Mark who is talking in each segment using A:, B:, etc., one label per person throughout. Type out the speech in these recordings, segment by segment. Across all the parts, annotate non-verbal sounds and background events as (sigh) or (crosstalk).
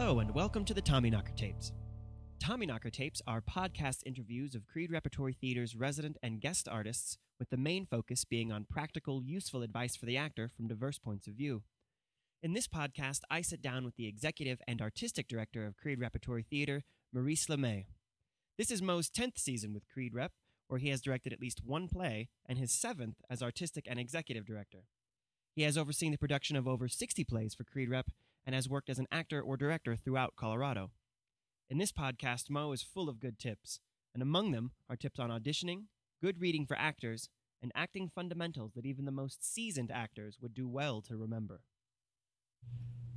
A: Hello, and welcome to the Tommyknocker Tapes. Tommyknocker Tapes are podcast interviews of Creede Repertory Theater's resident and guest artists, with the main focus being on practical, useful advice for the actor from diverse points of view. In this podcast, I sit down with the executive and artistic director of Creede Repertory Theater, Maurice LaMee. This is Mo's 10th season with Creede Rep, where he has directed at least one play, and his seventh as artistic and executive director. He has overseen the production of over 60 plays for Creede Rep and has worked as an actor or director throughout Colorado. In this podcast, Mo is full of good tips, and among them are tips on auditioning, good reading for actors, and acting fundamentals that even the most seasoned actors would do well to remember.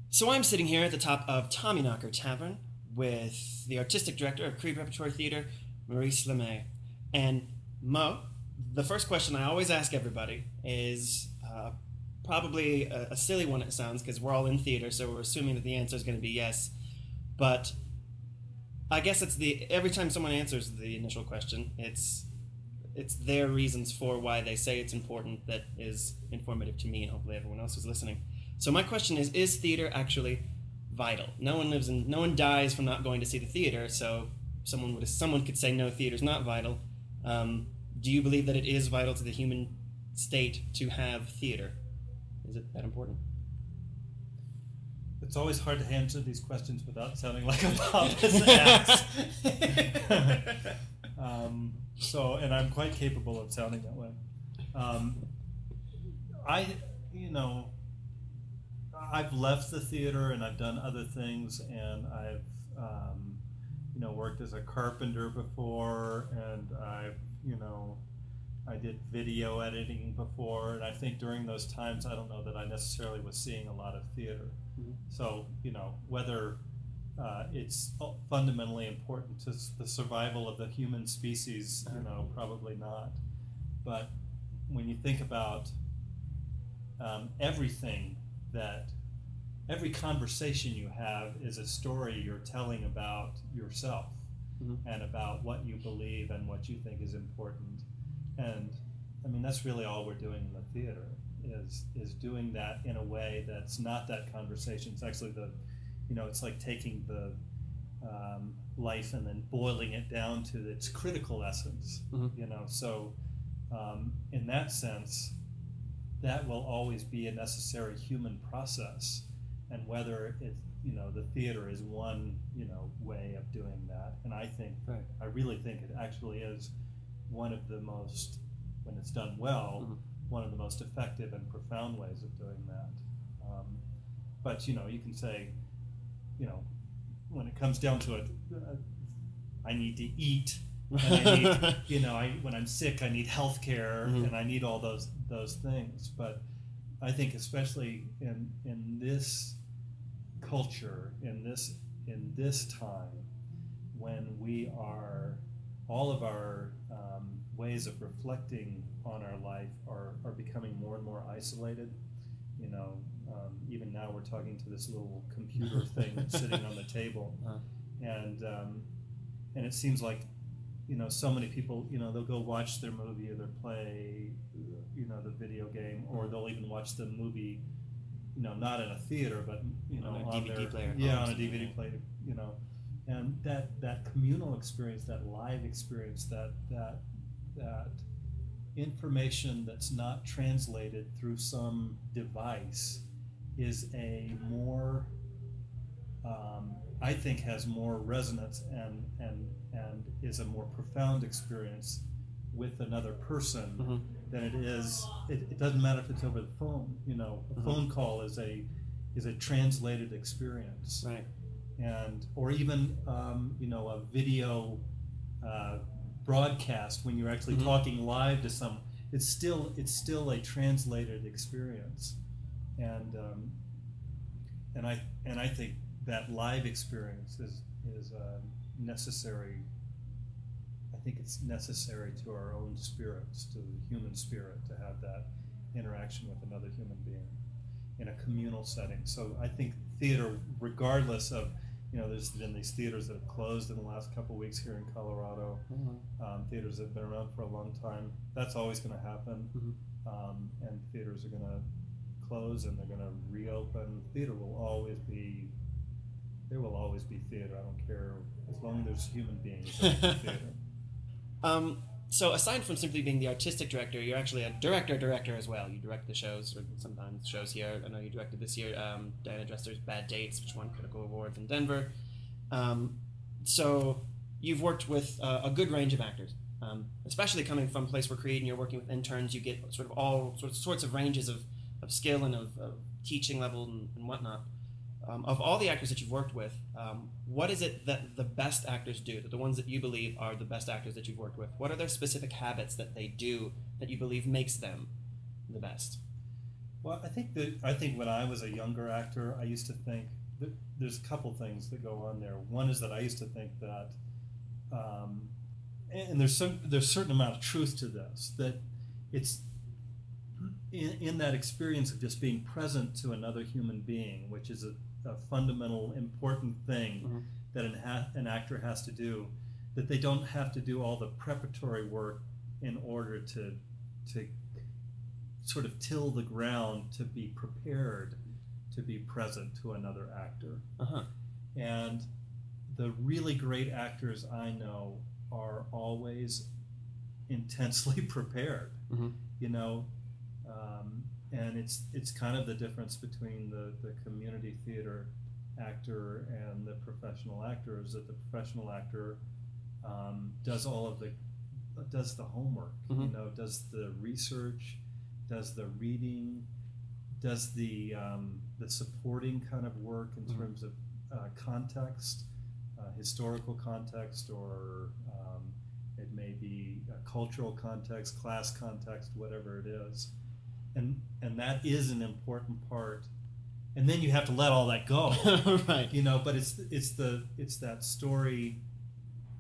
A: So I'm sitting here at the top of Tommyknocker Tavern with the artistic director of Creede Repertory Theater, Maurice LaMee. And Mo, the first question I always ask everybody is uh, probably a, a, silly one, it sounds, because we're all in theater, so we're assuming that the answer is going to be yes. But I guess it's the every time someone answers the initial question, it's it's their reasons for why they say it's important that is informative to me and hopefully everyone else who's listening. So my question is: Is theater actually vital? No one lives in, no one dies from not going to see the theater. So someone would someone could say no, theater's not vital. Um, do you believe that it is vital to the human state to have theater? Is it that important?
B: It's always hard to answer these questions without sounding like a (laughs) pompous ass. um, so, and I'm quite capable of sounding that way. Um, I, you know, I've left the theater and I've done other things, and I've, um, you know, worked as a carpenter before, and I've, you know, I did video editing before, and I think during those times, I don't know that I necessarily was seeing a lot of theater. Mm-hmm. So, you know, whether uh, it's fundamentally important to the survival of the human species, you know, probably not. But when you think about um, everything that every conversation you have is a story you're telling about yourself mm-hmm. and about what you believe and what you think is important. And I mean, that's really all we're doing in the theater is is doing that in a way that's not that conversation. It's actually the, you know, it's like taking the um, life and then boiling it down to its critical essence. Mm-hmm. You know, so um, in that sense, that will always be a necessary human process and whether it you know the theater is one you know way of doing that and i think right. i really think it actually is one of the most when it's done well mm-hmm. one of the most effective and profound ways of doing that um, but you know you can say you know when it comes down to it uh, i need to eat and I need, (laughs) you know, I, when I'm sick, I need health care mm-hmm. and I need all those those things. But I think, especially in in this culture in this in this time when we are all of our um, ways of reflecting on our life are, are becoming more and more isolated. You know um, even now we're talking to this little computer (laughs) thing sitting on the table. (laughs) Uh-huh. and um, and it seems like you know so many people you know they'll go watch their movie or their play you know the video game or they'll even watch the movie you know, not in a theater, but you know,
A: on a on DVD
B: their,
A: player.
B: Yeah, on a DVD player, you know, and that that communal experience, that live experience, that that that information that's not translated through some device is a more um, I think has more resonance and and and is a more profound experience with another person mm-hmm. than it is. It, it, doesn't matter if it's over the phone. You know, a mm-hmm. phone call is a is a translated experience,
A: right?
B: And or even um, you know a video uh, broadcast when you're actually mm-hmm. talking live to someone. It's still it's still a translated experience, and um, and I and I think that live experience is is uh, necessary I think it's necessary to our own spirits, to the human spirit, to have that interaction with another human being in a communal setting. So I think theater, regardless of, you know, there's been these theaters that have closed in the last couple of weeks here in Colorado, mm-hmm. um, theaters that have been around for a long time. That's always going to happen. Mm-hmm. Um, and theaters are going to close and they're going to reopen. Theater will always be there will always be theater. I don't care as long as there's human beings. There'll (laughs) theater.
A: Um, so aside from simply being the artistic director, you're actually a director director as well. You direct the shows, or sometimes shows here. I know you directed this year um, Diana Dresser's Bad Dates, which won critical awards in Denver. Um, so you've worked with uh, a good range of actors, um, especially coming from a place where creating you're working with interns. You get sort of all sorts, sorts of ranges of, of skill and of, of teaching level and, and whatnot. Um, of all the actors that you've worked with, um, what is it that the best actors do? That the ones that you believe are the best actors that you've worked with? What are their specific habits that they do that you believe makes them the best?
B: Well, I think that I think when I was a younger actor, I used to think that there's a couple things that go on there. One is that I used to think that, um, and there's some there's certain amount of truth to this that it's in, in that experience of just being present to another human being, which is a a fundamental, important thing
A: Mhm.
B: that an, ha- an actor has to do. That they don't have to do all the preparatory work in order to to sort of till the ground to be prepared to be present to another actor.
A: Uh huh.
B: And the really great actors I know are always intensely (laughs) prepared.
A: Mhm.
B: You know, um, and it's it's kind of the difference between the, the community theater actor and the professional actor is that the professional actor um, does all of the does the homework. You
A: Mhm.
B: know, does the research, does the reading, does the um, the supporting kind of work in
A: Mhm.
B: terms of uh, context, uh, historical context, or um, it may be a cultural context, class context, whatever it is, and and that is an important part. And then you have to let all that go, (laughs)
A: right.
B: you know. But it's it's the it's that story.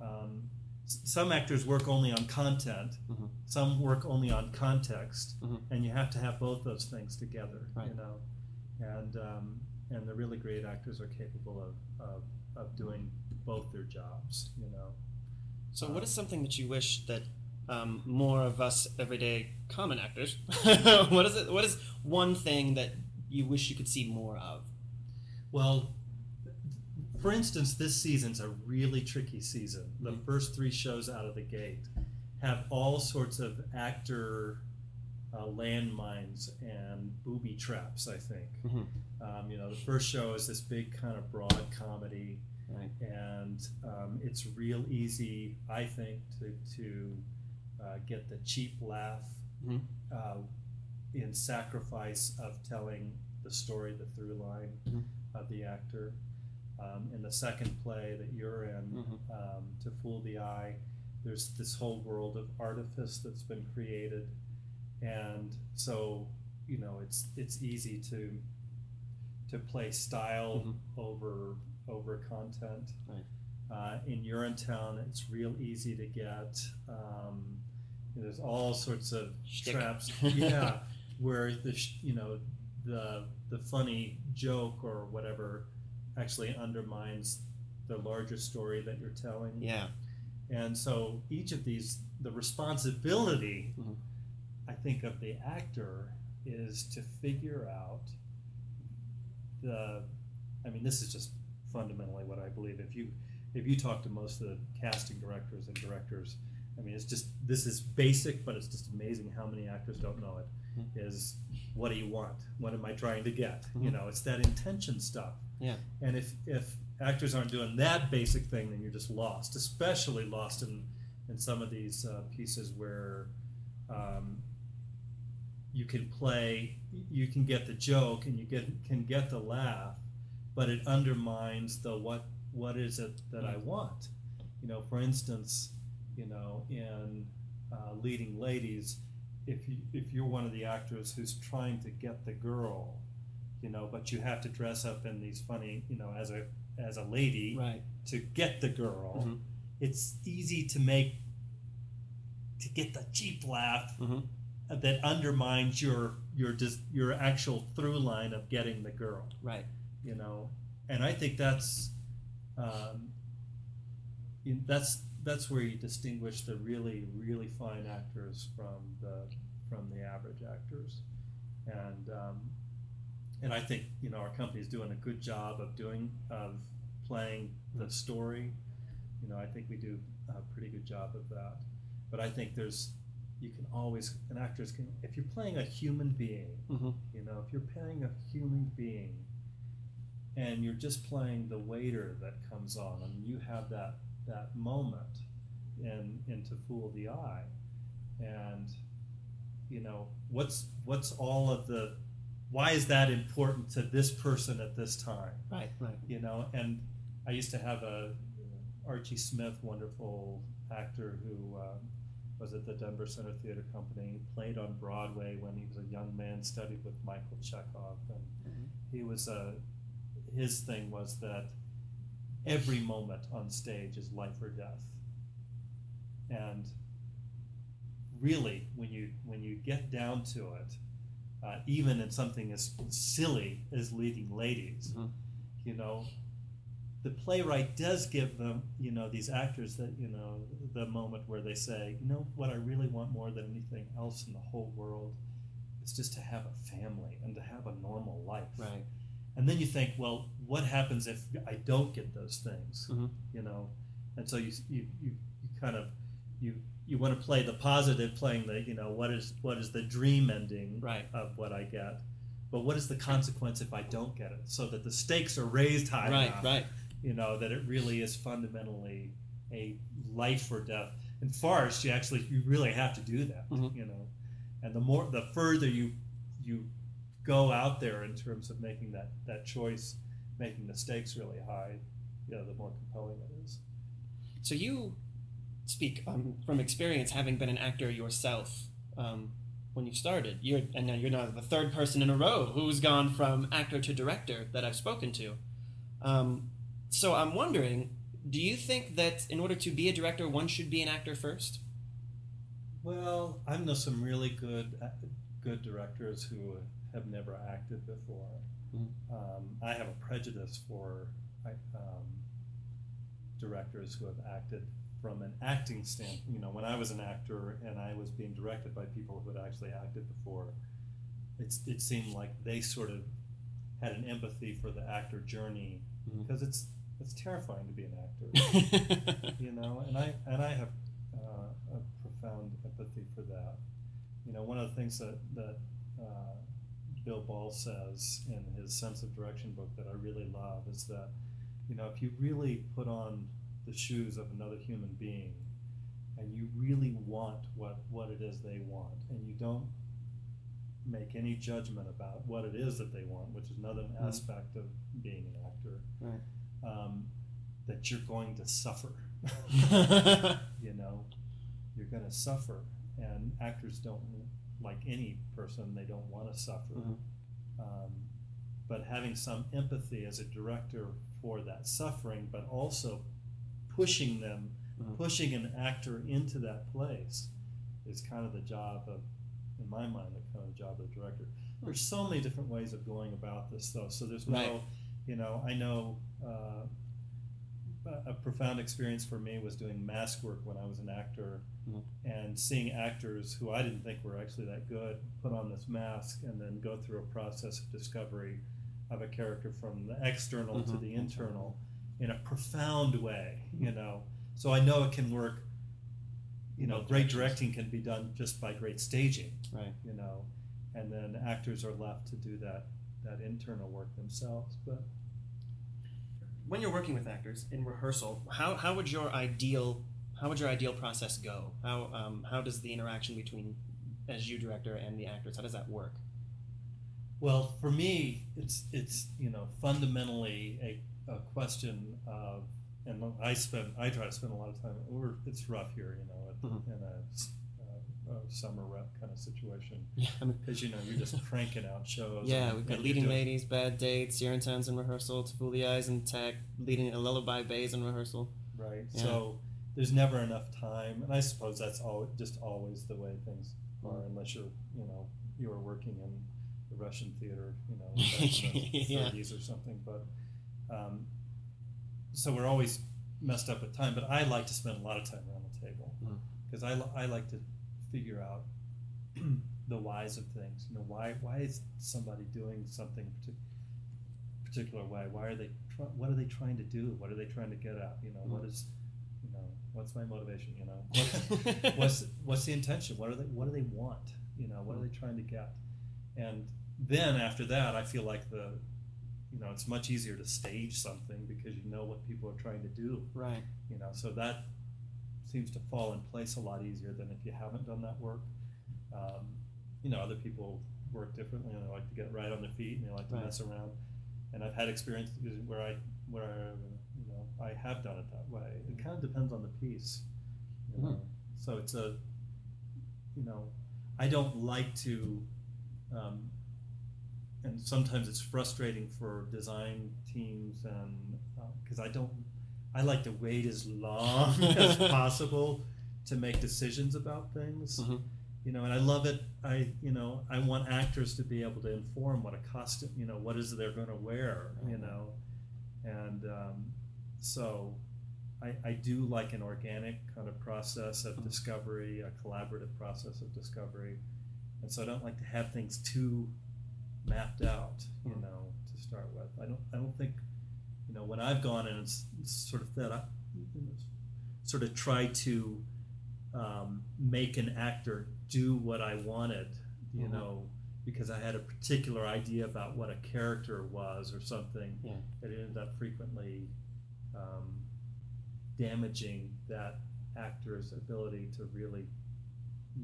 B: Um, some actors work only on content.
A: Mhm.
B: Some work only on context,
A: Mhm.
B: and you have to have both those things together.
A: Right.
B: You know, and um, and the really great actors are capable of, of of doing both their jobs. You know.
A: So, what is something that you wish that um, more of us everyday common actors? (laughs) what is it? What is one thing that you wish you could see more of?
B: Well, for instance, this season's a really tricky season. The
A: Mhm.
B: first three shows out of the gate have all sorts of actor uh, landmines and booby traps. I think.
A: Mhm.
B: Um, you know, the first show is this big kind of broad comedy,
A: Right.
B: and um, it's real easy, I think, to to uh, get the cheap laugh
A: Mhm.
B: uh, in sacrifice of telling the story, the through line
A: Mhm.
B: of the actor. Um, in the second play that you're in,
A: Mhm.
B: um, To Fool the Eye, there's this whole world of artifice that's been created, and so you know it's it's easy to to play style
A: Mhm.
B: over over content.
A: Right.
B: Uh, in Urinetown, it's real easy to get. Um, there's all sorts of
A: Shtick.
B: traps. (laughs) yeah, where the you know the the funny joke or whatever actually undermines the larger story that you're telling.
A: Yeah.
B: And so each of these, the responsibility,
A: Mhm.
B: I think, of the actor is to figure out the. I mean, this is just fundamentally what I believe. If you if you talk to most of the casting directors and directors, I mean, it's just this is basic, but it's just amazing how many actors don't know it.
A: Mhm.
B: Is what do you want? What am I trying to get? You
A: Mhm.
B: know, it's that intention stuff.
A: Yeah.
B: And if if actors aren't doing that basic thing, then you're just lost. Especially lost in in some of these uh, pieces where um, you can play, you can get the joke, and you get can get the laugh, but it undermines the what what is it that I want. You know, for instance, you know, in uh, leading ladies, if you if you're one of the actors who's trying to get the girl, you know, but you have to dress up in these funny, you know, as a as a lady
A: Right.
B: to get the girl,
A: Mhm.
B: it's easy to make to get the cheap laugh
A: Mhm.
B: that undermines your your your actual through line of getting the girl
A: Right.
B: you know and i think that's um, that's that's where you distinguish the really really fine actors from the from the average actors and um, and i think you know our company is doing a good job of doing of playing the story. You know, I think we do a pretty good job of that. But I think there's, you can always, an actors can, if you're playing a human being,
A: Mm-hmm.
B: you know, if you're playing a human being and you're just playing the waiter that comes on and you have that, that moment and, and to fool the eye and, you know, what's, what's all of the, why is that important to this person at this time?
A: Right, right.
B: you know and i used to have a R.G. Smith wonderful actor who uh, was at the denver center theater company played on broadway when he was a young man studied with michael chekhov and
A: Mhm.
B: he was a his thing was that every moment on stage is life or death and really when you when you get down to it uh, even in something as silly as leading ladies
A: Mhm.
B: you know the playwright does give them you know these actors that you know the moment where they say you know what i really want more than anything else in the whole world is just to have a family and to have a normal life
A: Right.
B: And then you think well what happens if i don't get those things
A: Mhm.
B: you know and so you you, you, you kind of you you want to play the positive playing the you know what is what is the dream ending
A: Right.
B: of what i get but what is the consequence if i don't get it so that the stakes are raised high
A: Right,
B: enough
A: right.
B: you know that it really is fundamentally a life or death in farce you actually you really have to do that
A: Mhm.
B: you know and the more the further you you go out there in terms of making that that choice making the stakes really high you know the more compelling it is
A: So you speak um, from experience, having been an actor yourself um, when you started. You're and now you're now the third person in a row who's gone from actor to director that I've spoken to. Um, so I'm wondering, do you think that in order to be a director, one should be an actor first?
B: well i know some really good good directors who have never acted before
A: Mhm.
B: um, i have a prejudice for um, directors who have acted from an acting standpoint. You know, when I was an actor and I was being directed by people who had actually acted before, it's it seemed like they sort of had an empathy for the actor journey
A: Mhm.
B: because it's it's terrifying to be an actor. (laughs) you know, and I and I have uh, a profound empathy for that. You know, one of the things that that uh, Bill Ball says in his sense of direction book that I really love is that you know if you really put on the shoes of another human being and you really want what what it is they want and you don't make any judgment about what it is that they want which is another
A: Mhm.
B: aspect of being an actor
A: Right.
B: um, that you're going to suffer (laughs) you know you're going to suffer and actors don't like any person they don't want to suffer
A: Mhm.
B: um, but having some empathy as a director for that suffering but also pushing them
A: Mhm.
B: pushing an actor into that place is kind of the job of in my mind the kind of job of the director there's so many different ways of going about this though so there's no
A: Right.
B: you know i know uh, a- profound experience for me was doing mask work when I was an actor
A: Mhm.
B: and seeing actors who I didn't think were actually that good put on this mask and then go through a process of discovery of a character from the external to
A: Mhm.
B: the internal in a profound way, you know. So I know it can work. You know, great directing can be done just by great staging,
A: Right.
B: you know, and then actors are left to do that that internal work themselves. But
A: when you're working with actors in rehearsal, how, how would your ideal how would your ideal process go? How um, how does the interaction between as you director and the actors how does that work?
B: Well, for me, it's it's you know fundamentally a, a question of, and I spend I try to spend a lot of time. We're, it's rough here, you know, at,
A: Mhm.
B: in a, uh, summer rep kind of situation
A: Yeah, (laughs)
B: because you know you're just cranking out shows.
A: yeah, we've got leading ladies, bad dates, Urinetown's in rehearsal, To Fool the Eyes in tech, leading a lullaby bays in rehearsal.
B: right?
A: Yeah.
B: So there's never enough time, and I suppose that's all just always the way things are,
A: Mhm.
B: unless you're you know you are working in the Russian theater, you know, (laughs) in the
A: Yeah.
B: 30s or something. But um, so we're always messed up with time. But I like to spend a lot of time around the table because I, I like to figure out (clears throat) the whys of things. You know, why why is somebody doing something partic- particular way? Why are they what are they trying to do? What are they trying to get at? You know, what
A: Mm.
B: is, you know, what's my motivation? You know, (laughs) what, what's what's the intention? What are they What do they want? You know, what are they trying to get? And then after that, I feel like the, you know, it's much easier to stage something because you know what people are trying to do.
A: right.
B: You know, so that seems to fall in place a lot easier than if you haven't done that work. Um, you know, other people work differently and they like to get right on their feet and they like to
A: Right.
B: mess around. And I've had experiences where I where I, you know I have done it that way. It kind of depends on the piece. You
A: Mhm.
B: So it's a you know I don't like to um, and sometimes it's frustrating for design teams and because I don't I like to wait as long (laughs) as possible to make decisions about things
A: Mhm.
B: you know and I love it I you know I want actors to be able to inform what a costume you know what is they're going to wear you know and um, so I, I do like an organic kind of process of
A: Mhm.
B: discovery a collaborative process of discovery and so I don't like to have things too mapped out, you
A: Mhm.
B: know, to start with. I don't, I don't think, know, when I've gone and it's, it's sort of that, I sort of try to um, make an actor do what I wanted, you
A: Mhm.
B: know, because I had a particular idea about what a character was or something.
A: Yeah.
B: It ended up frequently um, damaging that actor's ability to really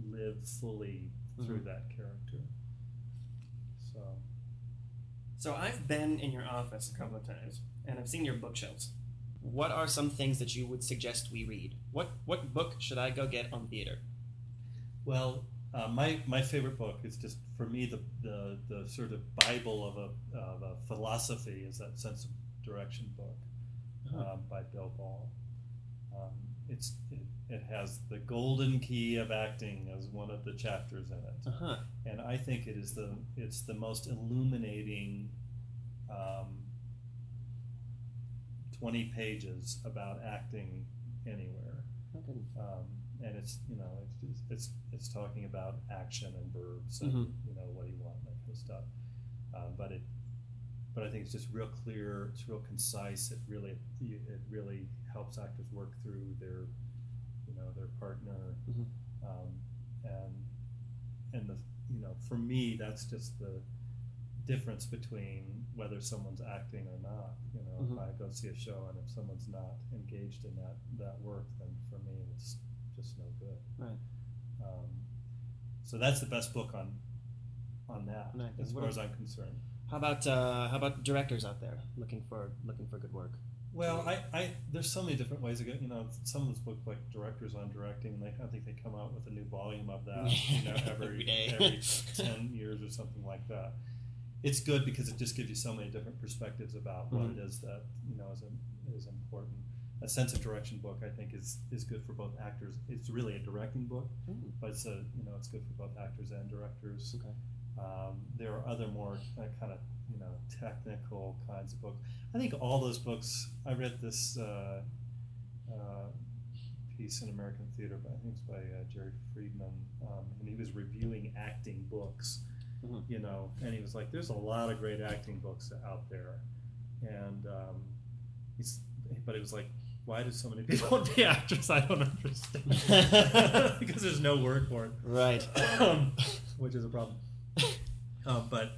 B: live fully through
A: Mhm.
B: that character. So,
A: So I've been in your office a couple of times, and I've seen your bookshelves. What are some things that you would suggest we read? What what book should I go get on theater?
B: well, uh, my my favorite book is just for me the the, the sort of bible of a of a philosophy is that sense of direction book
A: Uh-huh.
B: um, by Bill Ball. Um, it's it, it has the golden key of acting as one of the chapters in it.
A: Uh huh.
B: and I think it is the it's the most illuminating um, twenty pages about acting anywhere,
A: Okay.
B: um, and it's you know it's it's it's talking about action and verbs and
A: Mhm.
B: you know what do you want that kind of stuff, um, but it but I think it's just real clear, it's real concise. It really it really helps actors work through their you know their partner,
A: Mhm.
B: um, and and the you know for me that's just the difference between whether someone's acting or not you know
A: Mhm.
B: if i go see a show and if someone's not engaged in that that work then for me it's just no good
A: Right.
B: um, so that's the best book on on that
A: Right.
B: as
A: What
B: far
A: ab-
B: as i'm concerned
A: How about uh, how about directors out there looking for looking for good work?
B: well I, I there's so many different ways of getting you know some of those books like directors on directing and they i think they come out with a new volume of that (laughs) you know every
A: Every day.
B: every (laughs) 10 years or something like that it's good because it just gives you so many different perspectives about what
A: Mhm.
B: it is that you know is, im- is important a sense of direction book i think is is good for both actors it's really a directing book
A: Hmm.
B: but it's a you know it's good for both actors and directors
A: Okay.
B: um, there are other more uh, kind of you know technical kinds of books i think all those books i read this uh, uh, piece in american theater but i think it's by uh, jerry friedman um, and he was reviewing acting books
A: Mhm.
B: you know and he was like there's a lot of great acting books out there and um, he's but it was like why do so many (laughs) people want to be actors i don't understand (laughs) because there's no word for it
A: Right.
B: um, which is a problem. Uh, but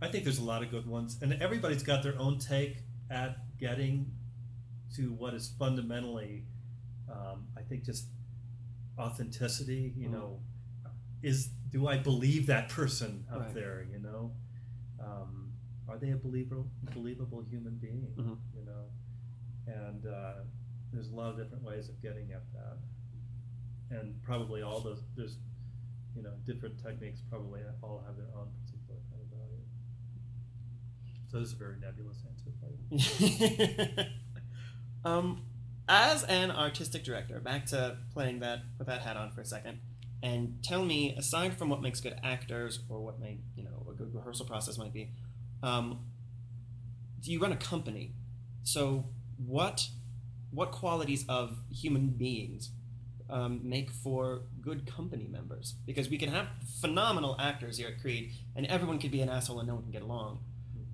B: I think there's a lot of good ones, and everybody's got their own take at getting to what is fundamentally, um, I think, just authenticity. You
A: Mhm.
B: know, is do I believe that person up
A: Right.
B: there? You know, um, are they a believable, believable human being?
A: Mhm.
B: You know, and uh, there's a lot of different ways of getting at that, and probably all those there's you know, different techniques probably all have their own particular kind of value. So this is a very nebulous answer for you. (laughs)
A: um, as an artistic director, back to playing that, put that hat on for a second, and tell me, aside from what makes good actors or what may, you know, a good rehearsal process might be, um, do you run a company? So what, what qualities of human beings um, make for good company members? Because we can have phenomenal actors here at Creede, and everyone could be an asshole and no one can get along.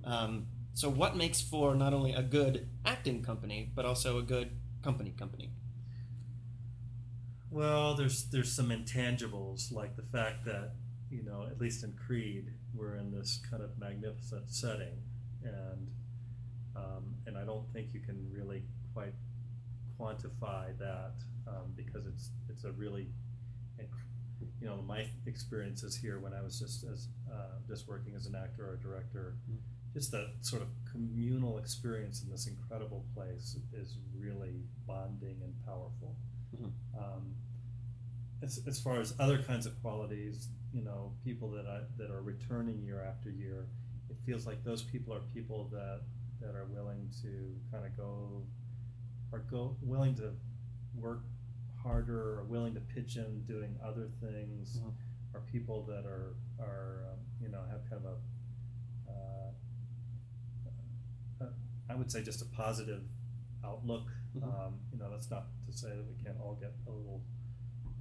A: Um, so, what makes for not only a good acting company, but also a good company company?
B: Well, there's there's some intangibles like the fact that you know at least in Creede we're in this kind of magnificent setting, and um, and I don't think you can really quite quantify that um, because it's it's a really you know my experiences here when I was just as uh, just working as an actor or a director,
A: Mhm.
B: just that sort of communal experience in this incredible place is really bonding and powerful.
A: Mhm.
B: Um, as, as far as other kinds of qualities, you know, people that I, that are returning year after year, it feels like those people are people that that are willing to kind of go are go willing to work harder or willing to pitch in doing other things
A: Mhm.
B: are people that are are um, you know have kind of a uh, uh, I would say just a positive outlook.
A: Mhm.
B: Um, you know, that's not to say that we can't all get a little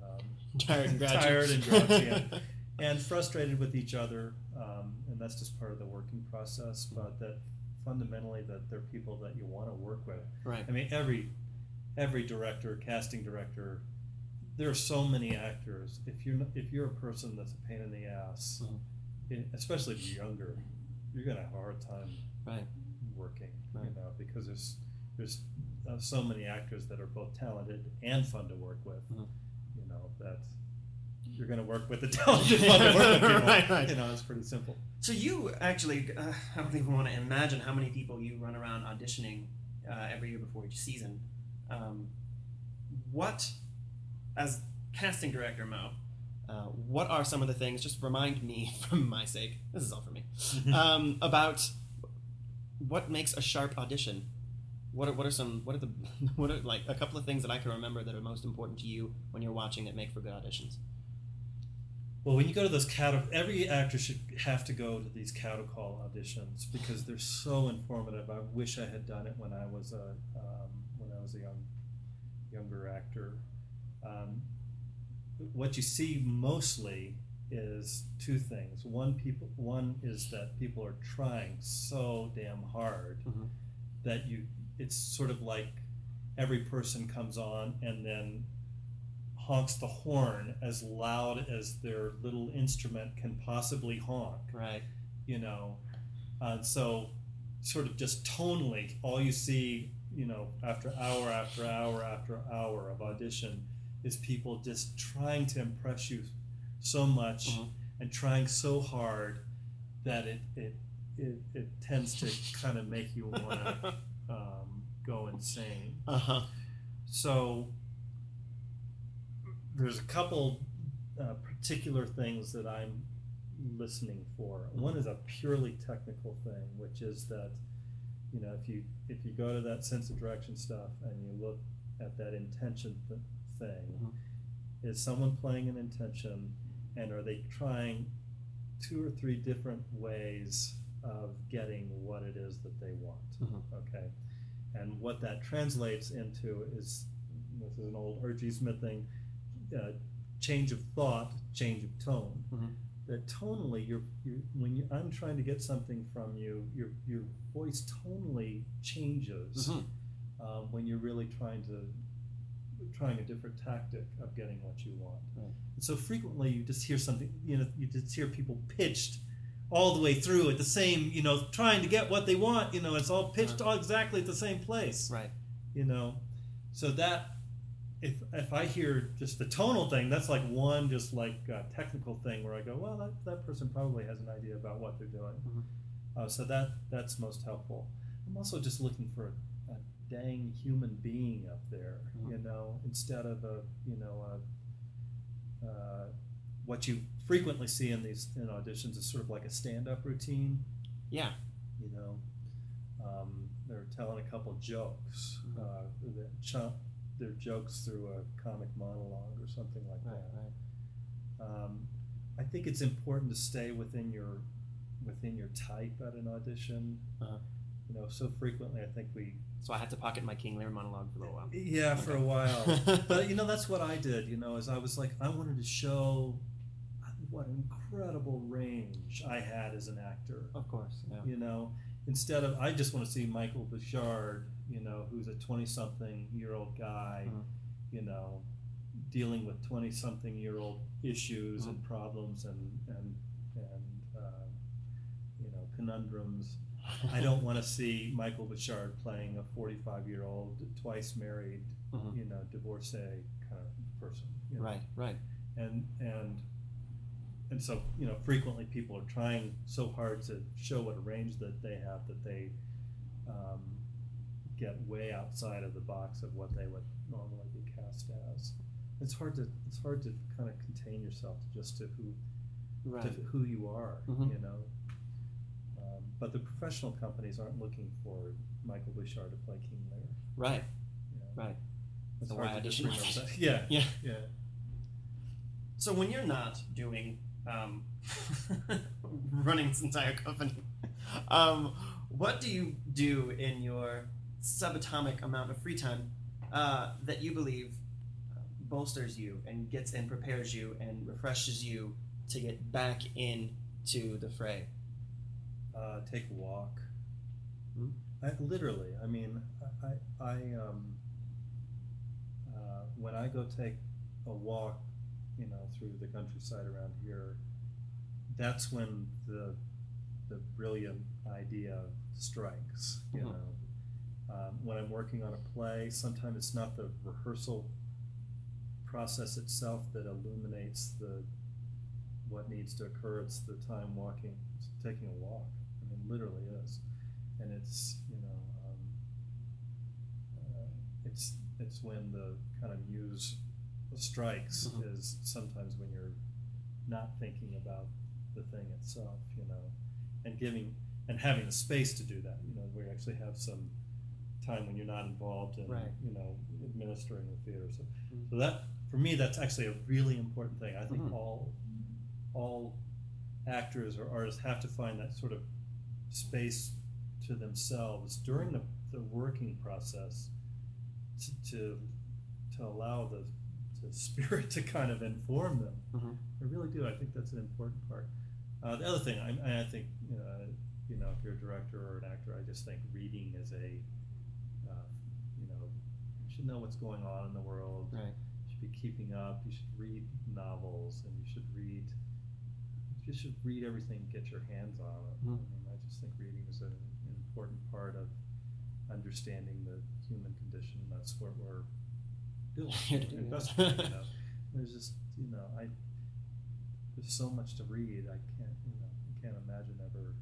B: um, (laughs)
A: Tired and grouchy.
B: tired and grouchy and, (laughs) and frustrated with each other, um, and that's just part of the working process. But that fundamentally, that they're people that you want to work with.
A: right.
B: I mean, every every director, casting director, there are so many actors. If you're if you're a person that's a pain in the ass,
A: Mhm.
B: it- especially if you're younger, you're gonna have a hard time
A: Right.
B: working.
A: Right.
B: You know, because there's there's uh, so many actors that are both talented and fun to work with.
A: Mhm.
B: You know that you're gonna work with the (laughs) talented, fun to work with people. (laughs)
A: Right, right.
B: You know, it's pretty simple.
A: So you actually, uh, I don't even want to imagine how many people you run around auditioning uh, every year before each season. Um, what, as casting director Mo, uh, what are some of the things? Just remind me, (laughs) for my sake, this is all for me, um, about what makes a sharp audition. What are, what are some what are the (laughs) what are like a couple of things that I can remember that are most important to you when you're watching that make for good auditions?
B: Well, when you go to those cattle, every actor should have to go to these cattle call auditions because they're so informative. I wish I had done it when I was a um, when I was a young younger actor. Um, what you see mostly is two things. One people one is that people are trying so damn hard
A: Mhm.
B: that you it's sort of like every person comes on and then honks the horn as loud as their little instrument can possibly honk
A: Right.
B: you know uh, so sort of just tonally all you see you know after hour after hour after hour of audition is people just trying to impress you so much
A: Mhm.
B: and trying so hard that it it it, it tends to kind of make you want to um, go insane
A: uh huh.
B: so there's a couple uh, particular things that I'm listening for. One is a purely technical thing, which is that you know if you if you go to that sense of direction stuff and you look at that intention th- thing,
A: Mhm.
B: is someone playing an intention, and are they trying two or three different ways of getting what it is that they want?
A: Mhm.
B: Okay, and what that translates into is this is an old R.G. Smith thing: uh, change of thought, change of tone.
A: Mhm.
B: That tonally, you're, you're when you, I'm trying to get something from you, your your voice tonally changes
A: Mhm.
B: um, when you're really trying to trying a different tactic of getting what you want.
A: Right.
B: And so frequently, you just hear something. You know, you just hear people pitched all the way through at the same. You know, trying to get what they want. You know, it's all pitched all exactly at the same place
A: Right.
B: you know so that if if i hear just the tonal thing that's like one just like uh, technical thing where i go well that, that person probably has an idea about what they're doing
A: Mhm.
B: uh, so that that's most helpful i'm also just looking for a, a dang human being up there
A: Mhm.
B: you know instead of a you know a, uh, what you frequently see in these in auditions is sort of like a stand-up routine
A: Yeah.
B: you know, um, they're telling a couple jokes.
A: Mhm.
B: Uh, that chunk their jokes through a comic monologue or something like
A: Right.
B: that.
A: Right.
B: Um, I think it's important to stay within your within your type at an audition.
A: Uh-huh.
B: You know, so frequently I think we
A: So I had to pocket my King Lear monologue for a little while.
B: yeah for a while, (laughs) but you know that's what I did. You know, is I was like I wanted to show what incredible range I had as an actor.
A: Of course. Yeah.
B: you know instead of I just want to see Michael Bouchard, you know, who's a twenty-something-year-old guy,
A: Mhm.
B: you know, dealing with twenty-something-year-old issues and problems and and and uh, you know conundrums. I don't want to (laughs) see Michael Bouchard playing a forty-five-year-old, twice married,
A: Mhm.
B: you know, divorcee kind of person. you know?
A: Right, right.
B: and and and so you know frequently people are trying so hard to show what a range that they have that they um, get way outside of the box of what they would normally be cast as. It's hard to it's hard to kind of contain yourself just to who
A: Right.
B: to who you are,
A: Mhm.
B: you know. Um, but the professional companies aren't looking for Michael Bouchard to play King Lear.
A: Right,
B: You know?
A: right.
B: It's
A: So
B: hard to
A: audition
B: just
A: for
B: remember that. Yeah,
A: Yeah.
B: yeah.
A: So when you're not doing um, (laughs) running this entire company, um, what do you do in your subatomic amount of free time uh, that you believe uh, bolsters you and gets and prepares you and refreshes you to get back into the fray?
B: uh, take a walk.
A: Hmm.
B: I, literally, I mean, I, I um, uh, when I go take a walk, you know, through the countryside around here, that's when the the brilliant idea strikes. You
A: Mhm.
B: know, um, when I'm working on a play, sometimes it's not the rehearsal process itself that illuminates the what needs to occur. It's the time walking, taking a walk. I mean, literally is, and it's you know, um, uh, it's it's when the kind of muse strikes
A: Mhm.
B: is sometimes when you're not thinking about the thing itself, you know, and giving and having the space to do that. You know, where you actually have some time when you're not involved in
A: Right.
B: you know administering the theater. So,
A: Mhm.
B: so that for me, that's actually a really important thing. I think
A: Mhm.
B: all all actors or artists have to find that sort of space to themselves during the, the working process to, to to allow the the (laughs) spirit to kind of inform them.
A: Mhm.
B: I really do. I think that's an important part. Uh, the other thing, I, I think, uh, you know, if you're a director or an actor, I just think reading is a, uh, you know, you should know what's going on in the world.
A: Right.
B: You should be keeping up. You should read novels, and you should read. You should read everything. Get your hands on it.
A: Mhm.
B: I mean, I just think reading is an, an important part of understanding the human condition. That's what we're doing.
A: Here to do, yeah.
B: You know. There's just you know I there's so much to read. I can't you know I can't imagine ever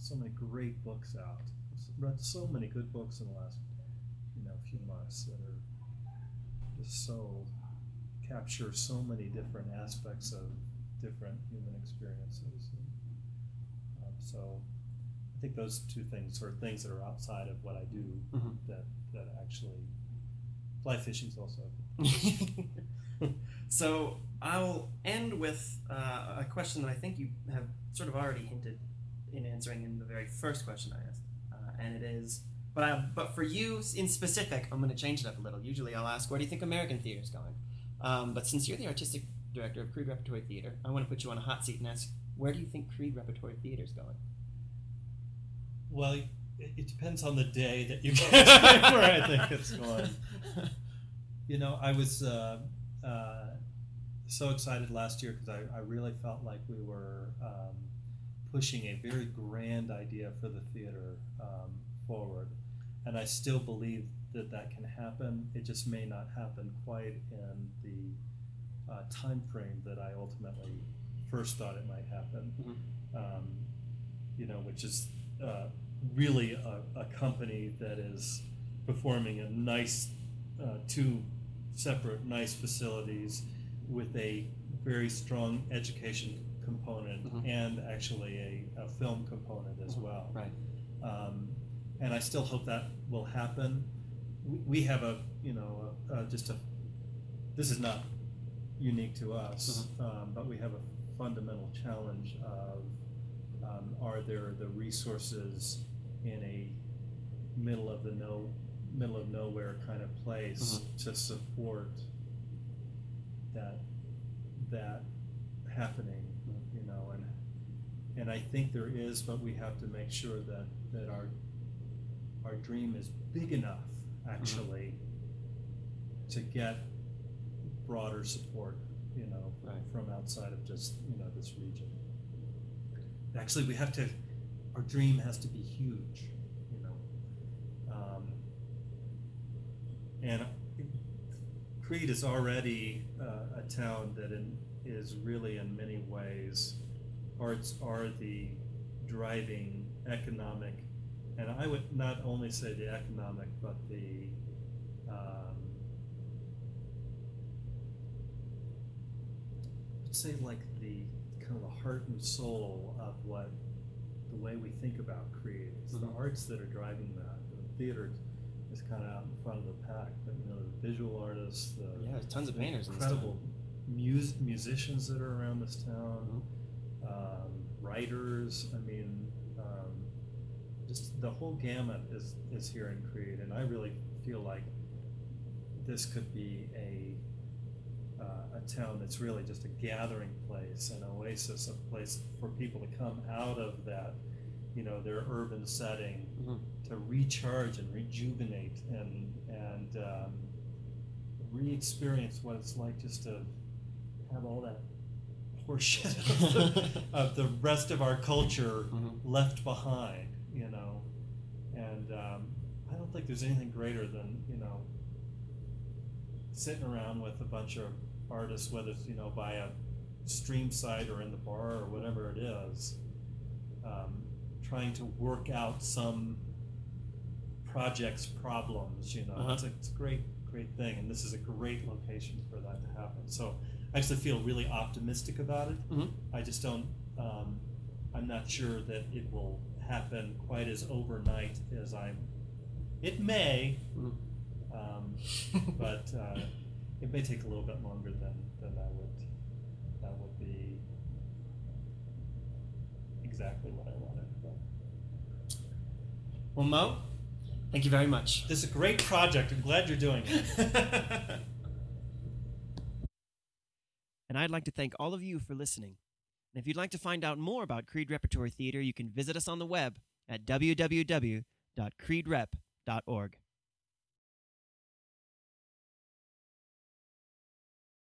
B: so many great books out. I've Read so many good books in the last you know few months that are just so capture so many different aspects of different human experiences. And, um, so I think those two things are things that are outside of what I do
A: Mhm.
B: that that actually fly fishing is also (laughs)
A: so I'll end with uh, a question that I think you have sort of already hinted in answering in the very first question I asked, uh, and it is, but I, but for you in specific, I'm going to change it up a little. Usually, I'll ask, where do you think American theater is going? Um, but since you're the artistic director of Creede Repertory Theater, I want to put you on a hot seat and ask, where do you think Creede Repertory Theater is going?
B: well. It, it depends on the day that you (laughs) get (laughs) where I think it's going. (laughs) You know, I was uh, uh, so excited last year because I, I really felt like we were um, pushing a very grand idea for the theater um, forward, and I still believe that that can happen. It just may not happen quite in the uh, time frame that I ultimately first thought it might happen.
A: Mhm.
B: Um, you know, which is uh, really a, a company that is performing a nice uh, two separate nice facilities with a very strong education component
A: Mhm.
B: and actually a, a film component as well.
A: Right.
B: Um, and I still hope that will happen. We, we have a, you know, a, a, just a, this is not unique to us, um, but we have a fundamental challenge of um, are there the resources in a middle of the no middle of nowhere kind of place to support that that happening you know and and I think there is, but we have to make sure that that our our dream is big enough actually to get broader support, you know, from,
A: Right.
B: from outside of just you know this region. Actually, we have to. Our dream has to be huge, you know. Um, and Creede is already uh, a town that in, is really, in many ways, arts are the driving economic, and I would not only say the economic, but the um, say like kind of the heart and soul of what the way we think about Creede. It's the
A: Mhm.
B: arts that are driving that. The theater is kind of out in front of the pack, but you know the visual artists, the
A: Yeah, tons of painters in
B: incredible mus- musicians that are around this town, um, writers. I mean, um, just the whole gamut is is here in Creede, and I really feel like this could be a uh, a town that's really just a gathering place, an oasis, a place for people to come out of that, you know, their urban setting
A: Mhm.
B: to recharge and rejuvenate and and um, re-experience what it's like just to have all that horseshit (laughs) of the, of the rest of our culture
A: Mhm.
B: left behind, you know. And um, I don't think there's anything greater than you know sitting around with a bunch of artists, whether it's you know by a stream site or in the bar or whatever it is, um, trying to work out some project's problems. You know,
A: Uh-huh.
B: it's, a, it's a great, great thing, and this is a great location for that to happen. So I actually feel really optimistic about it.
A: Mhm.
B: I just don't. Um, I'm not sure that it will happen quite as overnight as I'm. It may,
A: Mhm.
B: Um, (laughs) but uh, it may take a little bit longer than than that would that would be exactly what I wanted. But
A: Well, Mo, thank you very much.
B: this is a great project. I'm glad you're doing it. (laughs)
A: And I'd like to thank all of you for listening. And if you'd like to find out more about Creede Repertory Theater, you can visit us on the web at www.creederep.org.